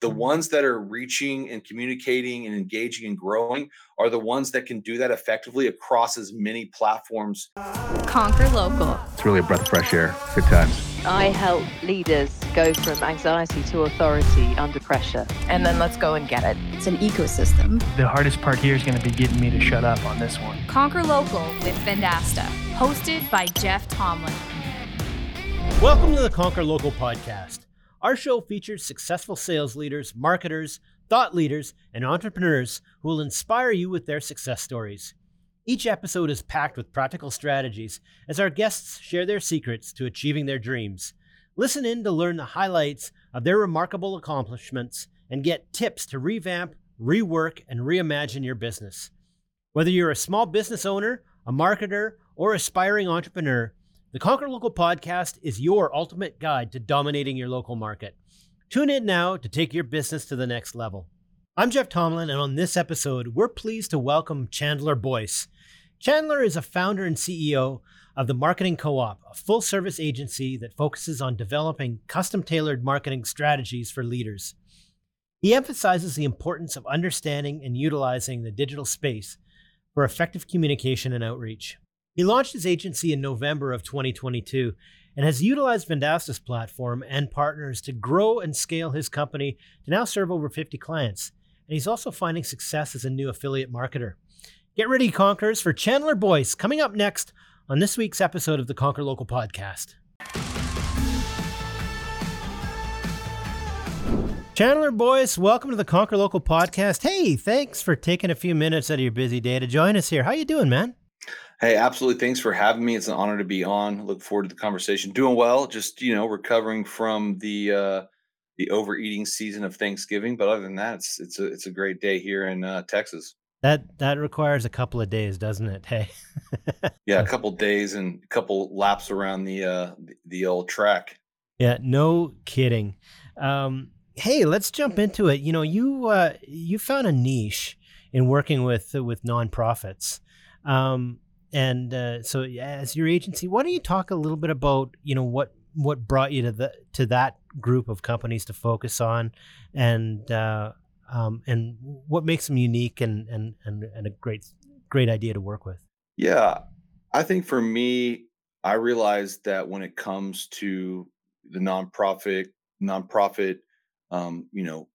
the mm-hmm. ones that are reaching and communicating and engaging and growing are the ones that can do that effectively across as many platforms. Conquer local. It's really a breath of fresh air. Good times. I help leaders go from anxiety to authority under pressure. And then let's go and get it. It's an ecosystem. The hardest part here is going to be getting me to shut up on this one. Conquer local with Vendasta, hosted by Jeff Tomlin. Welcome to the Conquer Local podcast. Our show features successful sales leaders, marketers, thought leaders, and entrepreneurs who will inspire you with their success stories. Each episode is packed with practical strategies as our guests share their secrets to achieving their dreams. Listen in to learn the highlights of their remarkable accomplishments and get tips to revamp, rework, and reimagine your business. Whether you're a small business owner, a marketer, or aspiring entrepreneur, the Conquer Local podcast is your ultimate guide to dominating your local market. Tune in now to take your business to the next level. I'm Jeff Tomlin, and on this episode, we're pleased to welcome Chandler Boyce. Chandler is a founder and CEO of the Marketing Co op, a full service agency that focuses on developing custom tailored marketing strategies for leaders. He emphasizes the importance of understanding and utilizing the digital space for effective communication and outreach. He launched his agency in November of 2022 and has utilized Vendasta's platform and partners to grow and scale his company to now serve over 50 clients. And he's also finding success as a new affiliate marketer. Get ready, Conquerors, for Chandler Boyce coming up next on this week's episode of the Conquer Local podcast. Chandler Boyce, welcome to the Conquer Local podcast. Hey, thanks for taking a few minutes out of your busy day to join us here. How you doing, man? Hey, absolutely. Thanks for having me. It's an honor to be on. Look forward to the conversation. Doing well, just you know, recovering from the uh the overeating season of Thanksgiving. But other than that, it's it's a it's a great day here in uh, Texas. That that requires a couple of days, doesn't it? Hey. yeah, a couple days and a couple laps around the uh the, the old track. Yeah, no kidding. Um, hey, let's jump into it. You know, you uh, you found a niche in working with with nonprofits. Um, and uh, so as your agency why don't you talk a little bit about you know what what brought you to the to that group of companies to focus on and uh, um, and what makes them unique and, and and and a great great idea to work with? Yeah i think for me i realized that when it comes to the nonprofit nonprofit um, you know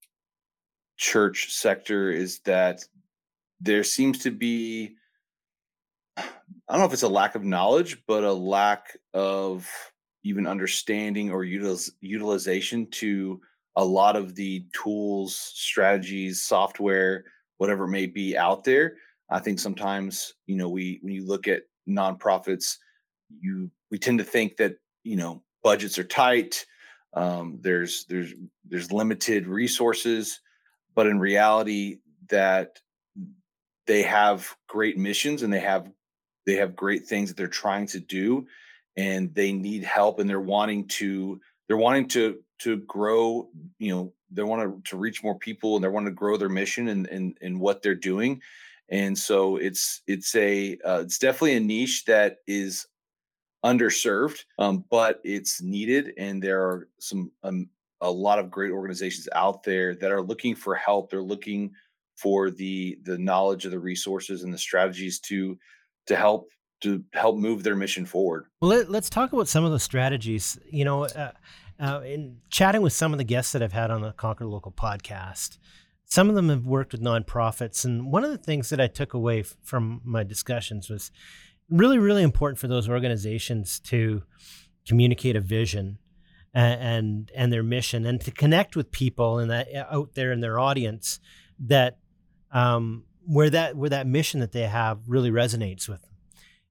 church sector is that there seems to be I don't know if it's a lack of knowledge, but a lack of even understanding or utiliz- utilization to a lot of the tools, strategies, software, whatever it may be out there. I think sometimes, you know, we when you look at nonprofits, you we tend to think that you know budgets are tight. Um, there's there's there's limited resources, but in reality, that they have great missions and they have they have great things that they're trying to do and they need help and they're wanting to they're wanting to to grow you know they want to, to reach more people and they want to grow their mission and and, and what they're doing. And so it's it's a uh, it's definitely a niche that is underserved um, but it's needed and there are some um, a lot of great organizations out there that are looking for help. They're looking for the the knowledge of the resources and the strategies to to help to help move their mission forward. Well, let, us talk about some of the strategies. You know, uh, uh, in chatting with some of the guests that I've had on the Conquer Local podcast, some of them have worked with nonprofits, and one of the things that I took away f- from my discussions was really, really important for those organizations to communicate a vision and and, and their mission, and to connect with people and that out there in their audience that um, where that where that mission that they have really resonates with them.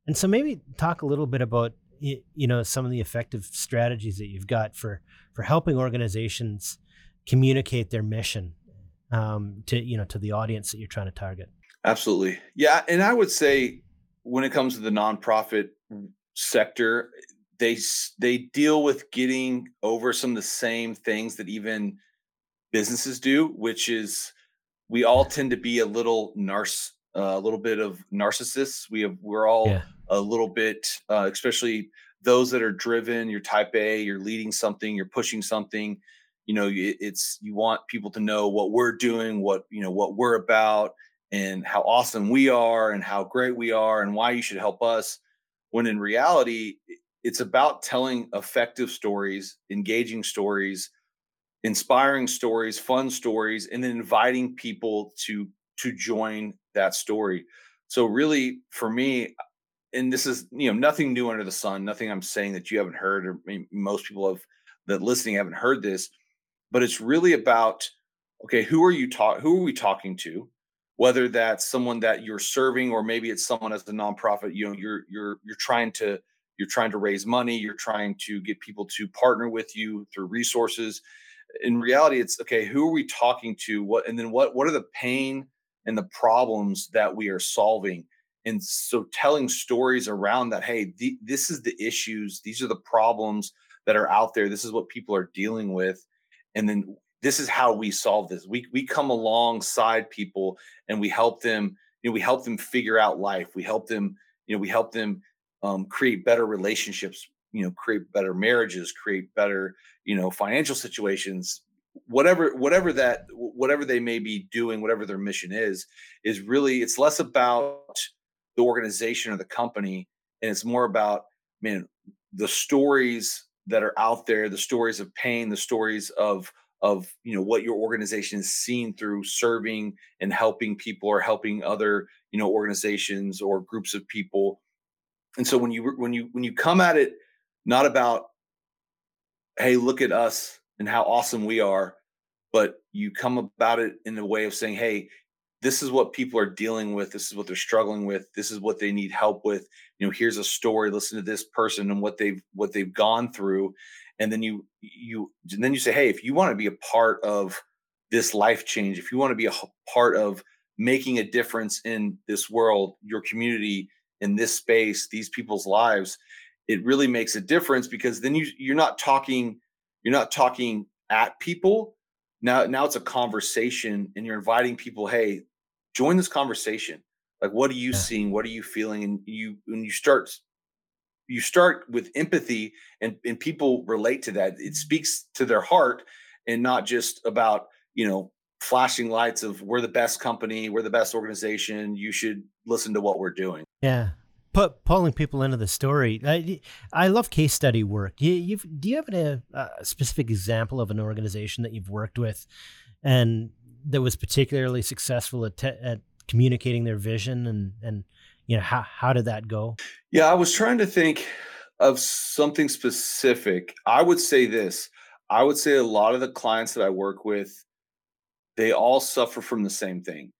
And so maybe talk a little bit about you know some of the effective strategies that you've got for for helping organizations communicate their mission um, to you know to the audience that you're trying to target. Absolutely, yeah. And I would say when it comes to the nonprofit sector, they they deal with getting over some of the same things that even businesses do, which is we all tend to be a little narc uh, a little bit of narcissists. We have we're all yeah. a little bit, uh, especially those that are driven. You're type A. You're leading something. You're pushing something. you know it's you want people to know what we're doing what you know what we're about and how awesome we are and how great we are and why you should help us when in reality it's about telling effective stories engaging stories inspiring stories fun stories and then inviting people to to join that story. So really for me and this is you know nothing new under the sun nothing i'm saying that you haven't heard or most people have that listening haven't heard this but it's really about okay who are you talk who are we talking to? Whether that's someone that you're serving or maybe it's someone as a nonprofit you know you're you're you're trying to you're trying to raise money you're trying to get people to partner with you through resources in reality it's okay who are we talking to? What and then what what are the pain and the problems that we are solving? And so telling stories around that hey this is the issues these are the problems that are out there this is what people are dealing with and then this is how we solve this. We we come alongside people and we help them you know we help them figure out life. We help them you know we help them um, create better relationships you know create better marriages create better you know financial situations whatever whatever that whatever they may be doing whatever their mission is is really it's less about the organization or the company and it's more about man the stories that are out there the stories of pain the stories of of you know what your organization is seen through serving and helping people or helping other you know organizations or groups of people. And so when you when you when you come at it not about hey look at us and how awesome we are but you come about it in a way of saying hey this is what people are dealing with. This is what they're struggling with. This is what they need help with. You know here's a story. Listen to this person and what they've what they've gone through. And then you you and then you say hey if you want to be a part of this life change if you want to be a part of making a difference in this world your community in this space these people's lives it really makes a difference because then you you're not talking you're not talking at people. Now now it's a conversation and you're inviting people hey join this conversation. Like what are you seeing? What are you feeling? And you when you start you start with empathy and and people relate to that. It mm-hmm. speaks to their heart and not just about you know flashing lights of we're the best company. We're the best organization. You should listen to what we're doing. Yeah put pulling people into the story i, I love case study work. You, do you have a, a uh, specific example of an organization that you've worked with and that was particularly successful at, te- at communicating their vision and and you know how how did that go? Yeah i was trying to think of something specific. I would say this. I would say a lot of the clients that i work with they all suffer from the same thing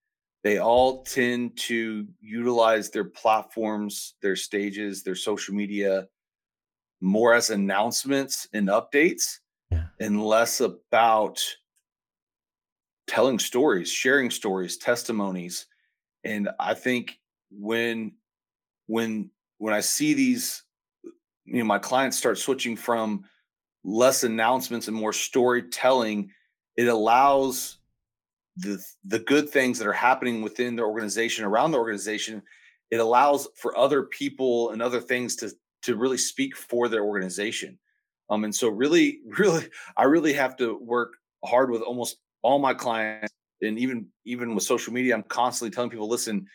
they all tend to utilize their platforms their stages their social media more as announcements and updates yeah. and less about telling stories, sharing stories, testimonies. And I think when when when I see these, you know, my clients start switching from less announcements and more storytelling, it allows the the good things that are happening within the organization, around the organization, it allows for other people and other things to to really speak for their organization. Um, and so really, really, I really have to work hard with almost all my clients. And even even with social media i'm constantly telling people listen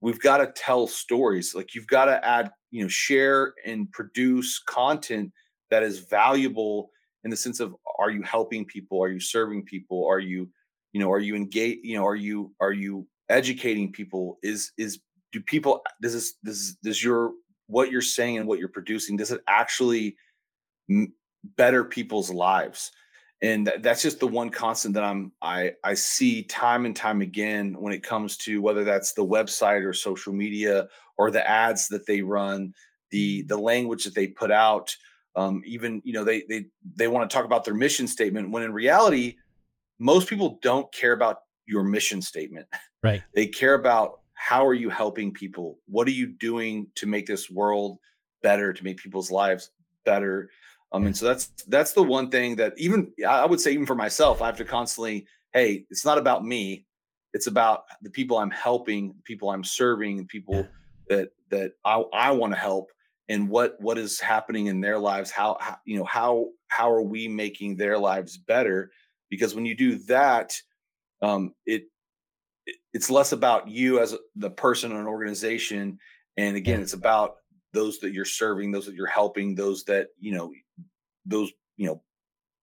we've got to tell stories. Like you've got to add you know share and produce content that is valuable in the sense of are you helping people? Are you serving people? Are you you know are you engage you know are you are you educating people? Is is do people does this does does your what you're saying and what you're producing does it actually better people's lives? And that's just the one constant that i'm i i see time and time again when it comes to whether that's the website or social media or the ads that they run the the language that they put out um, even you know they they they want to talk about their mission statement when in reality most people don't care about your mission statement right they care about how are you helping people what are you doing to make this world better to make people's lives better um, I mean, so that's that's the one thing that even I would say even for myself, I have to constantly, hey, it's not about me. It's about the people I'm helping, people I'm serving, people yeah. that that I, I want to help. and what what is happening in their lives how, how you know how how are we making their lives better because when you do that um it, it it's less about you as the person or an organization and again it's about those that you're serving those that you're helping those that you know those you know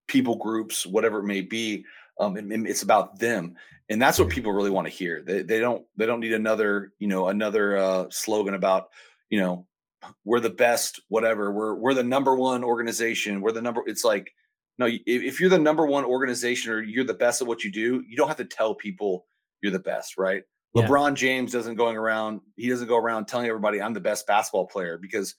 people groups whatever it may be um and, and it's about them and that's what people really want to hear. They, they don't they don't need another you know another uh slogan about you know we're the best whatever. We're we're the number one organization. We're the number it's like no if, you're the number one organization or you're the best at what you do you don't have to tell people you're the best right Yeah. lebron james doesn't going around he doesn't go around telling everybody i'm the best basketball player because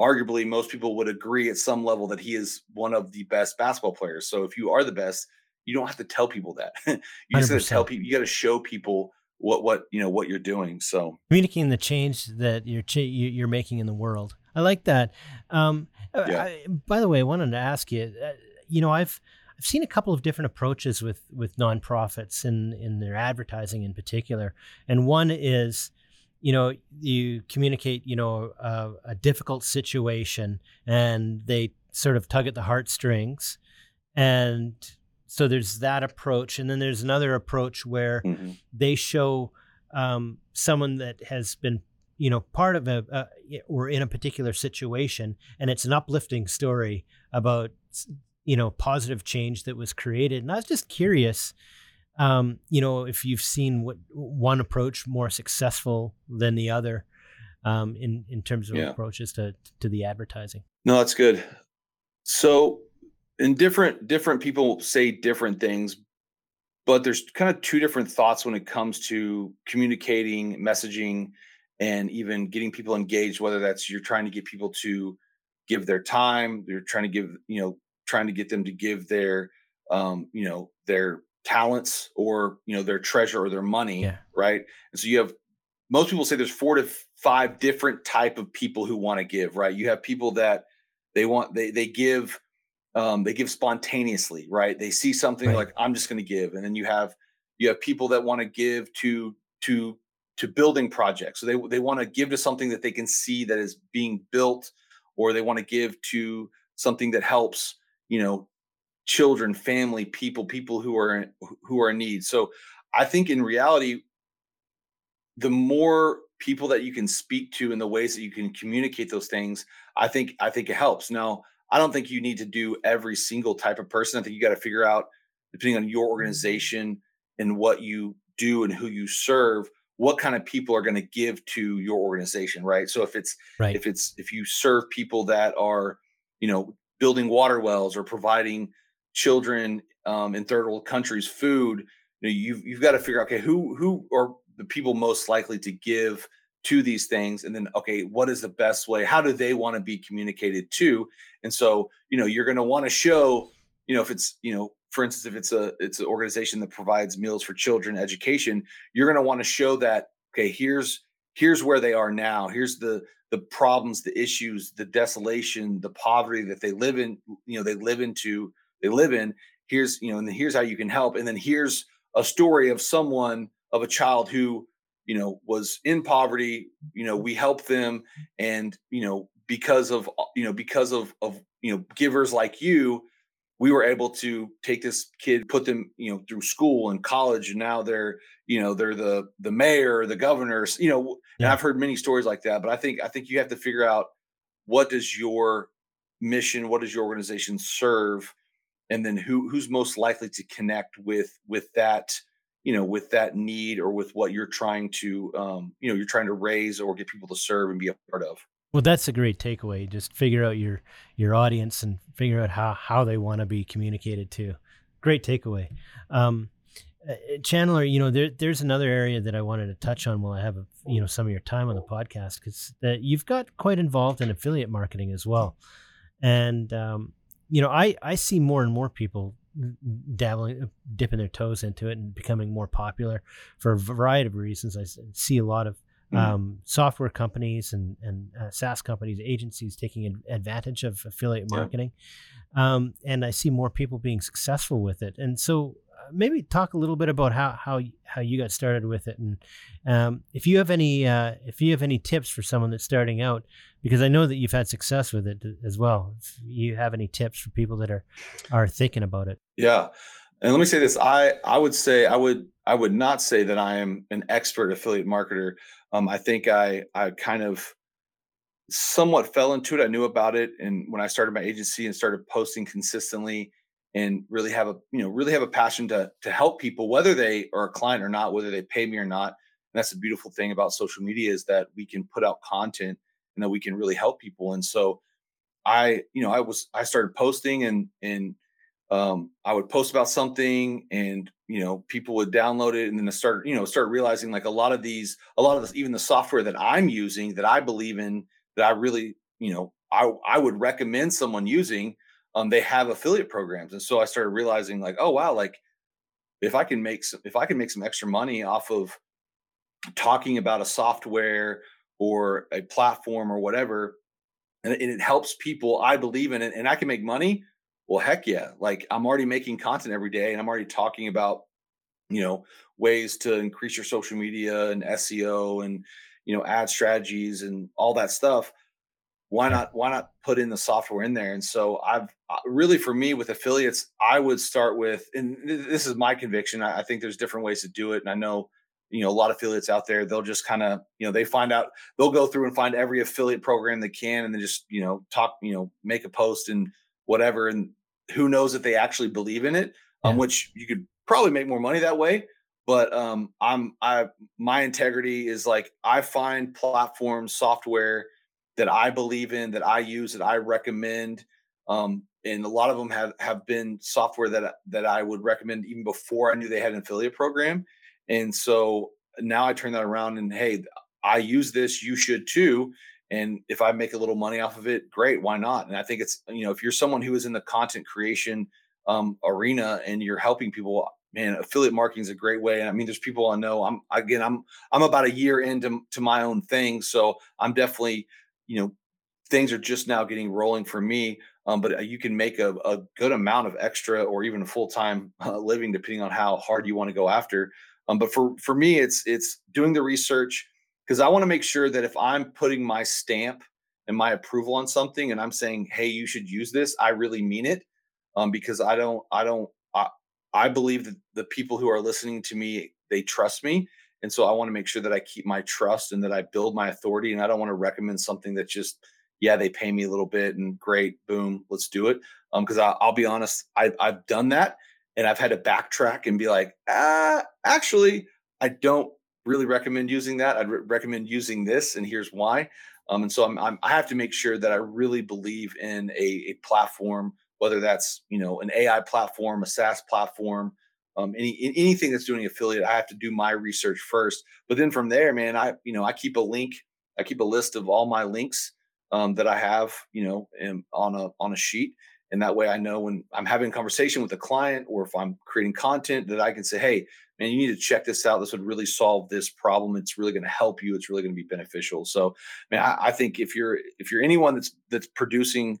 arguably most people would agree at some level that he is one of the best basketball players so if you are the best you don't have to tell people that you just got to tell people you got to show people what what you know what you're doing so communicating the change that you're you're making in the world. I like that. Um, uh, Yeah. I, by the way, I wanted to ask you. You know, I've I've seen a couple of different approaches with with nonprofits in in their advertising in particular, and one is. You know, you communicate. You know, uh, a difficult situation, and they sort of tug at the heartstrings, and so there's that approach, and then there's another approach where mhm. they show um, someone that has been you know part of a uh, or in a particular situation and it's an uplifting story about you know positive change that was created and i was just curious um, you know if you've seen what one approach more successful than the other um, in in terms of Yeah. approaches to to the advertising No, that's good. So, in different different people say different things, but there's kind of two different thoughts when it comes to communicating, messaging, and even getting people engaged. Whether that's you're trying to get people to give their time, you're trying to give you know trying to get them to give their um, you know their talents or you know their treasure or their money, Yeah. right? And so you have most people say there's four to five different type of people who want to give, right? You have people that they want they they give um they give spontaneously, right? They see something Right. like I'm just going to give and then you have you have people that want to give to to to building projects. So they they want to give to something that they can see that is being built or they want to give to something that helps, you know, children, family, people, people who are in- who are in need. So I think in reality the more people that you can speak to and the ways that you can communicate those things, I think I think it helps. Now, I don't think you need to do every single type of person. I think you got to figure out, depending on your mm-hmm. organization and what you do and who you serve, what kind of people are going to give to your organization, right? So if it's right if it's if you serve people that are, you know, building water wells or providing children um, in third world countries food, you know, you've you've got to figure out okay who who are the people most likely to give to these things? And then okay what is the best way? How do they want to be communicated to? And so you know you're going to want to show you know if it's you know for instance if it's a it's an organization that provides meals for children education you're going to want to show that okay here's here's where they are now. Here's the the problems the issues the desolation the poverty that they live in you know they live into they live in. Here's you know and here's how you can help. And then here's a story of someone of a child who you know was in poverty. You know we help them and you know because of you know because of of you know givers like you we were able to take this kid put them you know through school and college and now they're you know they're the the mayor the governors you know and i've heard many stories like that but i think i think you have to figure out what does your mission what does your organization serve and then who who's most likely to connect with with that you know with that need or with what you're trying to um you know you're trying to raise or get people to serve and be a part of Well, that's a great takeaway. Just figure out your your audience and figure out how how they want to be communicated to. Great takeaway. Um, uh, Chandler, you know, there, there's another area that I wanted to touch on while I have, a, you know, some of your time on the podcast because uh, you've got quite involved in affiliate marketing as well, and um, you know, I I see more and more people dabbling, uh, dipping their toes into it and becoming more popular for a variety of reasons. I see a lot of Mhm. um, software companies and and uh, SaaS companies, agencies taking ad- advantage of affiliate Yeah. marketing, um, and I see more people being successful with it. And so, maybe talk a little bit about how how how you got started with it, and um, if you have any uh, if you have any tips for someone that's starting out, because I know that you've had success with it as well. If you have any tips for people that are are thinking about it? Yeah, and let me say this: I I would say I would I would not say that I am an expert affiliate marketer. Um, I think I I kind of somewhat fell into it. I knew about it, and when I started my agency and started posting consistently, and really have a you know really have a passion to to help people, whether they are a client or not, whether they pay me or not. And that's the beautiful thing about social media is that we can put out content and that we can really help people. And so, I you know I was I started posting and and um, I would post about something and you know people would download it and then start you know start realizing like a lot of these a lot of this even the software that I'm using that I believe in that I really you know I I would recommend someone using um they have affiliate programs. And so I started realizing like oh wow like if I can make some if I can make some extra money off of talking about a software or a platform or whatever and it, and it helps people I believe in it and I can make money well heck yeah like i'm already making content every day and i'm already talking about you know ways to increase your social media and seo and you know ad strategies and all that stuff. Why not why not put in the software in there? And so i've uh, really for me with affiliates i would start with and this is my conviction i, I think there's different ways to do it and i know you know a lot of affiliates out there they'll just kind of you know they find out they'll go through and find every affiliate program they can and then just you know talk you know make a post and whatever and who knows if they actually believe in it um, which you could probably make more money that way but um i'm i my integrity is like i find platforms software that i believe in that i use that i recommend um and a lot of them have have been software that that i would recommend even before i knew they had an affiliate program and so now i turn that around and hey i use this you should too and if i make a little money off of it great why not? And i think it's you know if you're someone who is in the content creation um, arena and you're helping people man affiliate marketing is a great way. And i mean there's people i know i'm again i'm i'm about a year into to my own thing so i'm definitely you know things are just now getting rolling for me um, but uh, you can make a, a, good amount of extra or even a full-time uh, living depending on how hard you want to go after um, but for for me it's it's doing the research because I want to make sure that if I'm putting my stamp and my approval on something and I'm saying, hey, you should use this, I really mean it. Um, because I don't, I don't, I, I believe that the people who are listening to me, they trust me. And so I want to make sure that I keep my trust and that I build my authority. And I don't want to recommend something that just, yeah, they pay me a little bit and great, boom, let's do it. Um, because I'll be honest, I, I've done that and I've had to backtrack and be like, ah, actually, I don't really recommend using that. I'd re- recommend using this, and here's why. Um, and so I'm, I'm, i have to make sure that I really believe in a, a, platform, whether that's you know an AI platform, a SaaS platform, um, any anything that's doing affiliate. I have to do my research first, but then from there, man, I you know I keep a link, I keep a list of all my links um, that I have, you know, in, on a on a sheet, and that way I know when I'm having a conversation with a client or if I'm creating content that I can say, hey, man, you need to check this out. This would really solve this problem. It's really going to help you. It's really going to be beneficial. So, man, I, I think if you're if you're anyone that's that's producing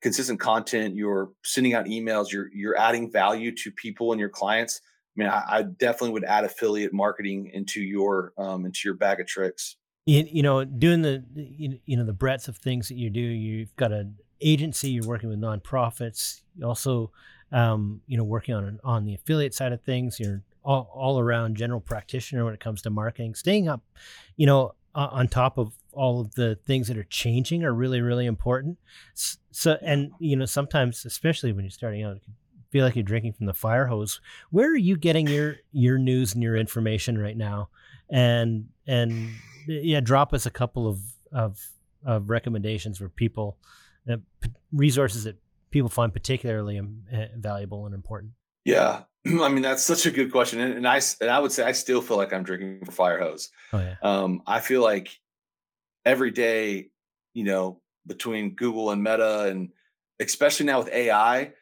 consistent content, you're sending out emails, you're you're adding value to people and your clients. I mean, I, I definitely would add affiliate marketing into your um, into your bag of tricks. You, you know, doing the you, you know the breadth of things that you do. You've got an agency. You're working with nonprofits. You also, um, you know, working on on the affiliate side of things. You're all, all around general practitioner when it comes to marketing. Staying up, you know, uh, on top of all of the things that are changing are really, really important. So, and you know, sometimes, especially when you're starting out, feel like you're drinking from the fire hose. Where are you getting your your news and your information right now? And and yeah, drop us a couple of of, of recommendations for people, resources that people find particularly um, eh, valuable and important. Yeah, I mean that's such a good question, and, and, I and I would say I still feel like I'm drinking from fire hose. Oh yeah. Um, I feel like every day, you know, between Google and Meta, and especially now with AI,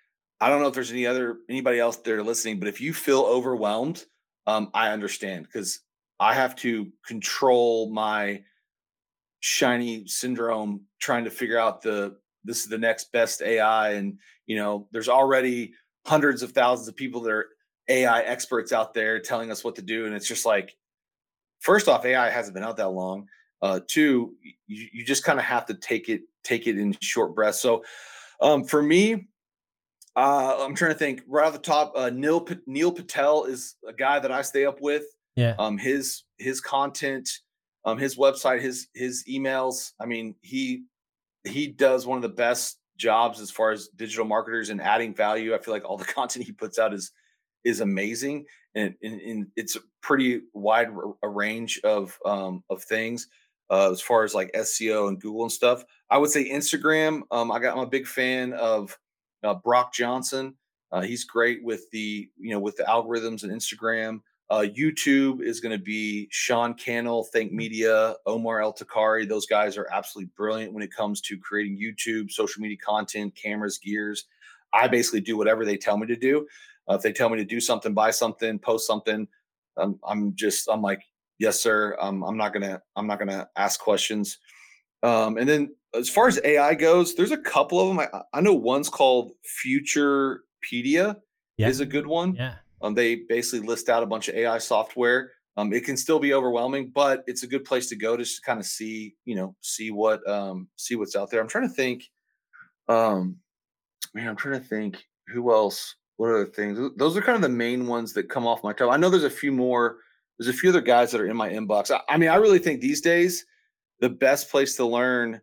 I don't know if there's any other anybody else there listening, but if you feel overwhelmed, um, I understand because I have to control my shiny syndrome trying to figure out the this is the next best AI, and you know, there's already hundreds of thousands of people that are AI experts out there telling us what to do, and it's just like, first off, AI hasn't been out that long. Uh, two, you, you just kind of have to take it take it in short breaths. So, um, for me, uh, I'm trying to think right off the top. Uh, Neil Neil Patel is a guy that I stay up with. Yeah. Um, his his content, um, his website, his his emails. I mean, he he does one of the best jobs as far as digital marketers and adding value. I feel like all the content he puts out is is amazing, and, and, and it's a pretty wide a range of um, of things uh, as far as like SEO and Google and stuff. I would say Instagram. Um, I got I'm a big fan of uh, Brock Johnson. Uh, he's great with the you know with the algorithms and Instagram. Uh, YouTube is going to be Sean Cannell, Think Media, Omar El Takrori. Those guys are absolutely brilliant when it comes to creating YouTube, social media content, cameras, gears. I basically do whatever they tell me to do. Uh, if they tell me to do something, buy something, post something, um, I'm just I'm like, yes, sir. Um, I'm not gonna I'm not gonna ask questions. Um, and then as far as AI goes, there's a couple of them. I, I know one's called Futurepedia Yeah. is a good one. Yeah. Um, they basically list out a bunch of AI software. Um, it can still be overwhelming, but it's a good place to go to kind of see, you know, see what um see what's out there. I'm trying to think. Um, man, I'm trying to think who else. What other things? Those are kind of the main ones that come off my tongue. I know there's a few more. There's a few other guys that are in my inbox. I, I mean, I really think these days the best place to learn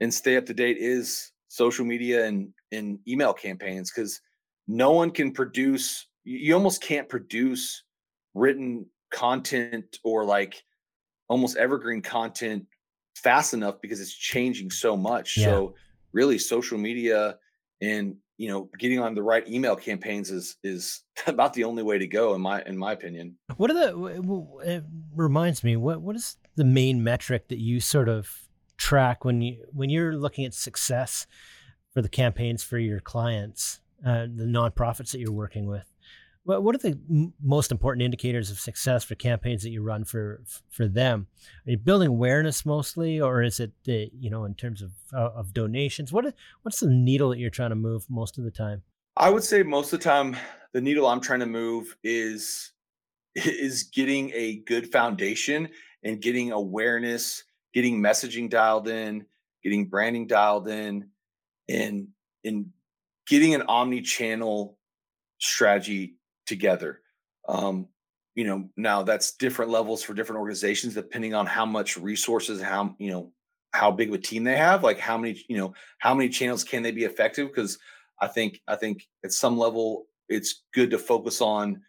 and stay up to date is social media and and email campaigns because no one can produce you almost can't produce written content or like almost evergreen content fast enough because it's changing so much Yeah. so really social media and you know getting on the right email campaigns is is about the only way to go in my in my opinion What are the? It reminds me. What what is the main metric that you sort of track when you when you're looking at success for the campaigns for your clients, uh, the nonprofits that you're working with? What are the m- most important indicators of success for campaigns that you run for for them? Are you building awareness mostly, or is it the you know in terms of uh, of donations? What what's the needle that you're trying to move most of the time? I would say most of the time the needle I'm trying to move is is getting a good foundation and getting awareness, getting messaging dialed in, getting branding dialed in, and and getting an omni-channel strategy together. Um, you know, now that's different levels for different organizations depending on how much resources, how you know, how big of a team they have, like how many, you know, how many channels can they be effective? Because I think I think at some level it's good to focus on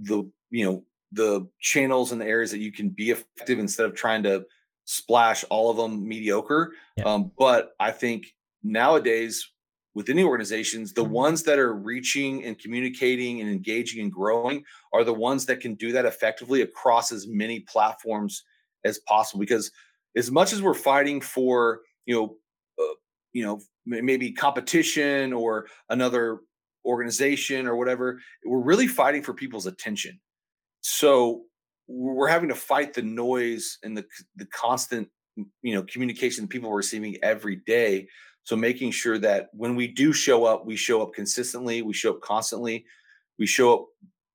the you know the channels and the areas that you can be effective instead of trying to splash all of them mediocre. Yeah. Um, but I think nowadays within the organizations, the ones that are reaching and communicating and engaging and growing are the ones that can do that effectively across as many platforms as possible. Because as much as we're fighting for you know uh, you know maybe competition or another organization or whatever we're really fighting for people's attention so we're having to fight the noise and the the constant you know communication that people are receiving every day so making sure that when we do show up we show up consistently we show up constantly we show up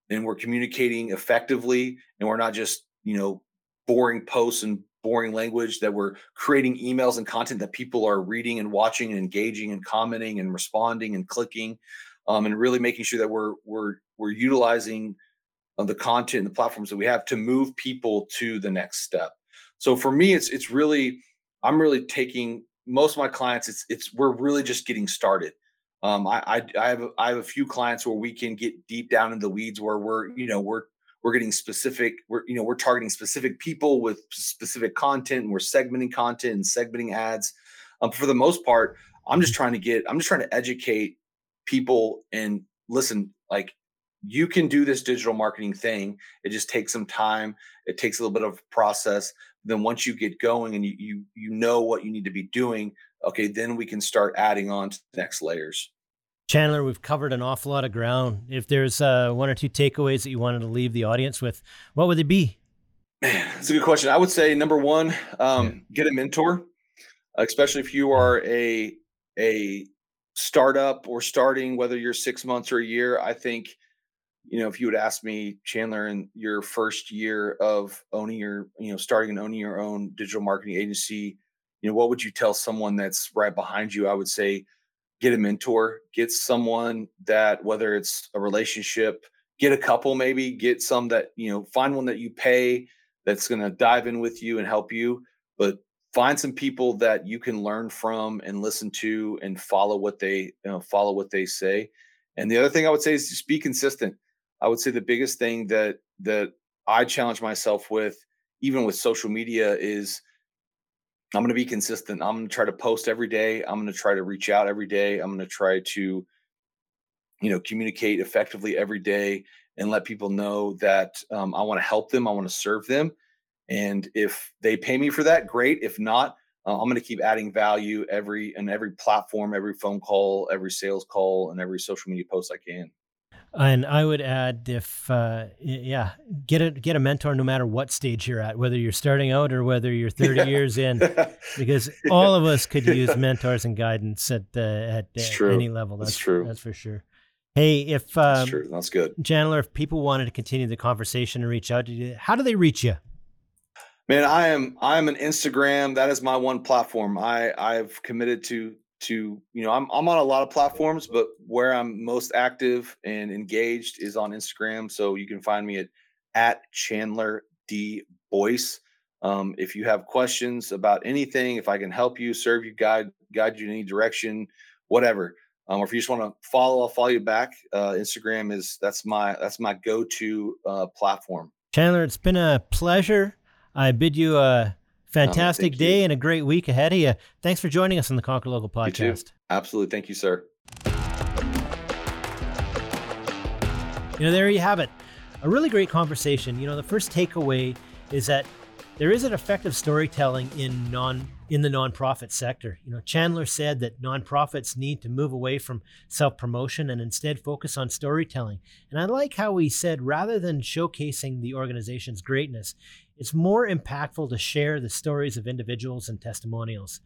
and we're communicating effectively and we're not just you know boring posts and boring language that we're creating emails and content that people are reading and watching and engaging and commenting and responding and clicking um, and really making sure that we're we're we're utilizing uh, the content and the platforms that we have to move people to the next step. So for me it's it's really i'm really taking most of my clients it's it's we're really just getting started. Um, I, I I have I have a few clients where we can get deep down in the weeds where we're you know we're we're getting specific we're you know we're targeting specific people with specific content and we're segmenting content and segmenting ads. Um, for the most part i'm just trying to get i'm just trying to educate people and listen like you can do this digital marketing thing. It just takes some time. It takes a little bit of process then once you get going and you you, you know what you need to be doing okay then we can start adding on to the next layers Chandler, we've covered an awful lot of ground. If there's uh, one or two takeaways that you wanted to leave the audience with, what would they be? Man, that's a good question. I would say number one, um, get a mentor, especially if you are a a startup or starting, whether you're six months or a year. I think you know, if you would ask me, Chandler, in your first year of owning your, you know, starting and owning your own digital marketing agency, you know, what would you tell someone that's right behind you? I would say, get a mentor, get someone that, whether it's a relationship, get a couple, maybe get some that, you know, find one that you pay that's going to dive in with you and help you, but find some people that you can learn from and listen to and follow what they, you know, follow what they say. And the other thing I would say is just be consistent I would say the biggest thing that that I challenge myself with, even with social media, is I'm going to be consistent. I'm going to try to post every day. I'm going to try to reach out every day. I'm going to try to, you know, communicate effectively every day and let people know that um, I want to help them. I want to serve them. And if they pay me for that, great. If not, uh, I'm going to keep adding value every and every platform, every phone call, every sales call, and every social media post I can. And I would add, if uh, yeah, get a get a mentor no matter what stage you're at, whether you're starting out or whether you're 30 years in, because all of us could use mentors and guidance at uh, at uh, any level. That's, that's, true. That's for sure. Hey, if um, that's true, that's good, Chandler. If people wanted to continue the conversation and reach out to you, how do they reach you? Man, I am I am an Instagram. That is my one platform. I I've committed to to you know I'm I'm on a lot of platforms, but where I'm most active and engaged is on Instagram. So you can find me at at Chandler D Boyce. Um, if you have questions about anything, if I can help you, serve you, guide guide you in any direction, whatever. Um, or if you just want to follow, I'll follow you back. Uh, Instagram is that's my that's my go to uh, platform. Chandler, it's been a pleasure. I bid you a Fantastic day and a great week ahead of you. Thanks for joining us on the Conquer Local podcast. Absolutely. Thank you, sir. You know, there you have it. A really great conversation. You know, the first takeaway is that there is an effective storytelling in non in the nonprofit sector. You know, Chandler said that nonprofits need to move away from self-promotion and instead focus on storytelling. And I like how he said rather than showcasing the organization's greatness, it's more impactful to share the stories of individuals and testimonials.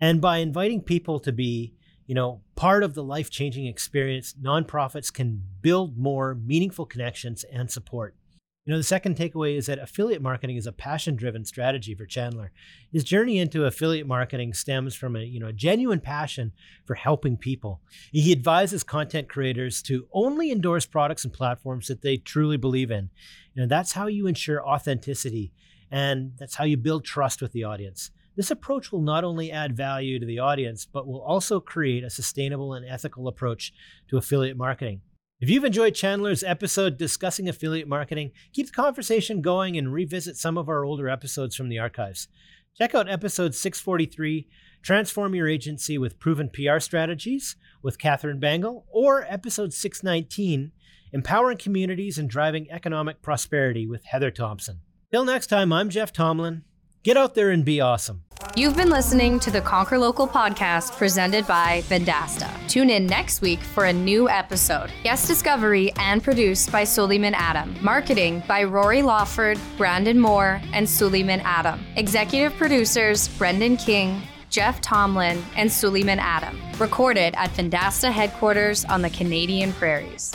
And by inviting people to be, you know, part of the life-changing experience, nonprofits can build more meaningful connections and support. You know, the second takeaway is that affiliate marketing is a passion-driven strategy for Chandler. His journey into affiliate marketing stems from a, you know, a genuine passion for helping people. He advises content creators to only endorse products and platforms that they truly believe in. You know, that's how you ensure authenticity and that's how you build trust with the audience. This approach will not only add value to the audience, but will also create a sustainable and ethical approach to affiliate marketing. If you've enjoyed Chandler's episode discussing affiliate marketing, keep the conversation going and revisit some of our older episodes from the archives. Check out episode 643, Transform Your Agency with Proven PR Strategies with Catherine Bangle, or episode 619, Empowering Communities and Driving Economic Prosperity with Heather Thompson. Till next time, I'm Jeff Tomlin. Get out there and be awesome. You've been listening to the Conquer Local podcast presented by Vendasta. Tune in next week for a new episode. Guest discovery and produced by Suleiman Adam. Marketing by Rory Lawford, Brandon Moore, and Suleiman Adam. Executive producers Brendan King, Jeff Tomlin, and Suleiman Adam. Recorded at Vendasta headquarters on the Canadian prairies.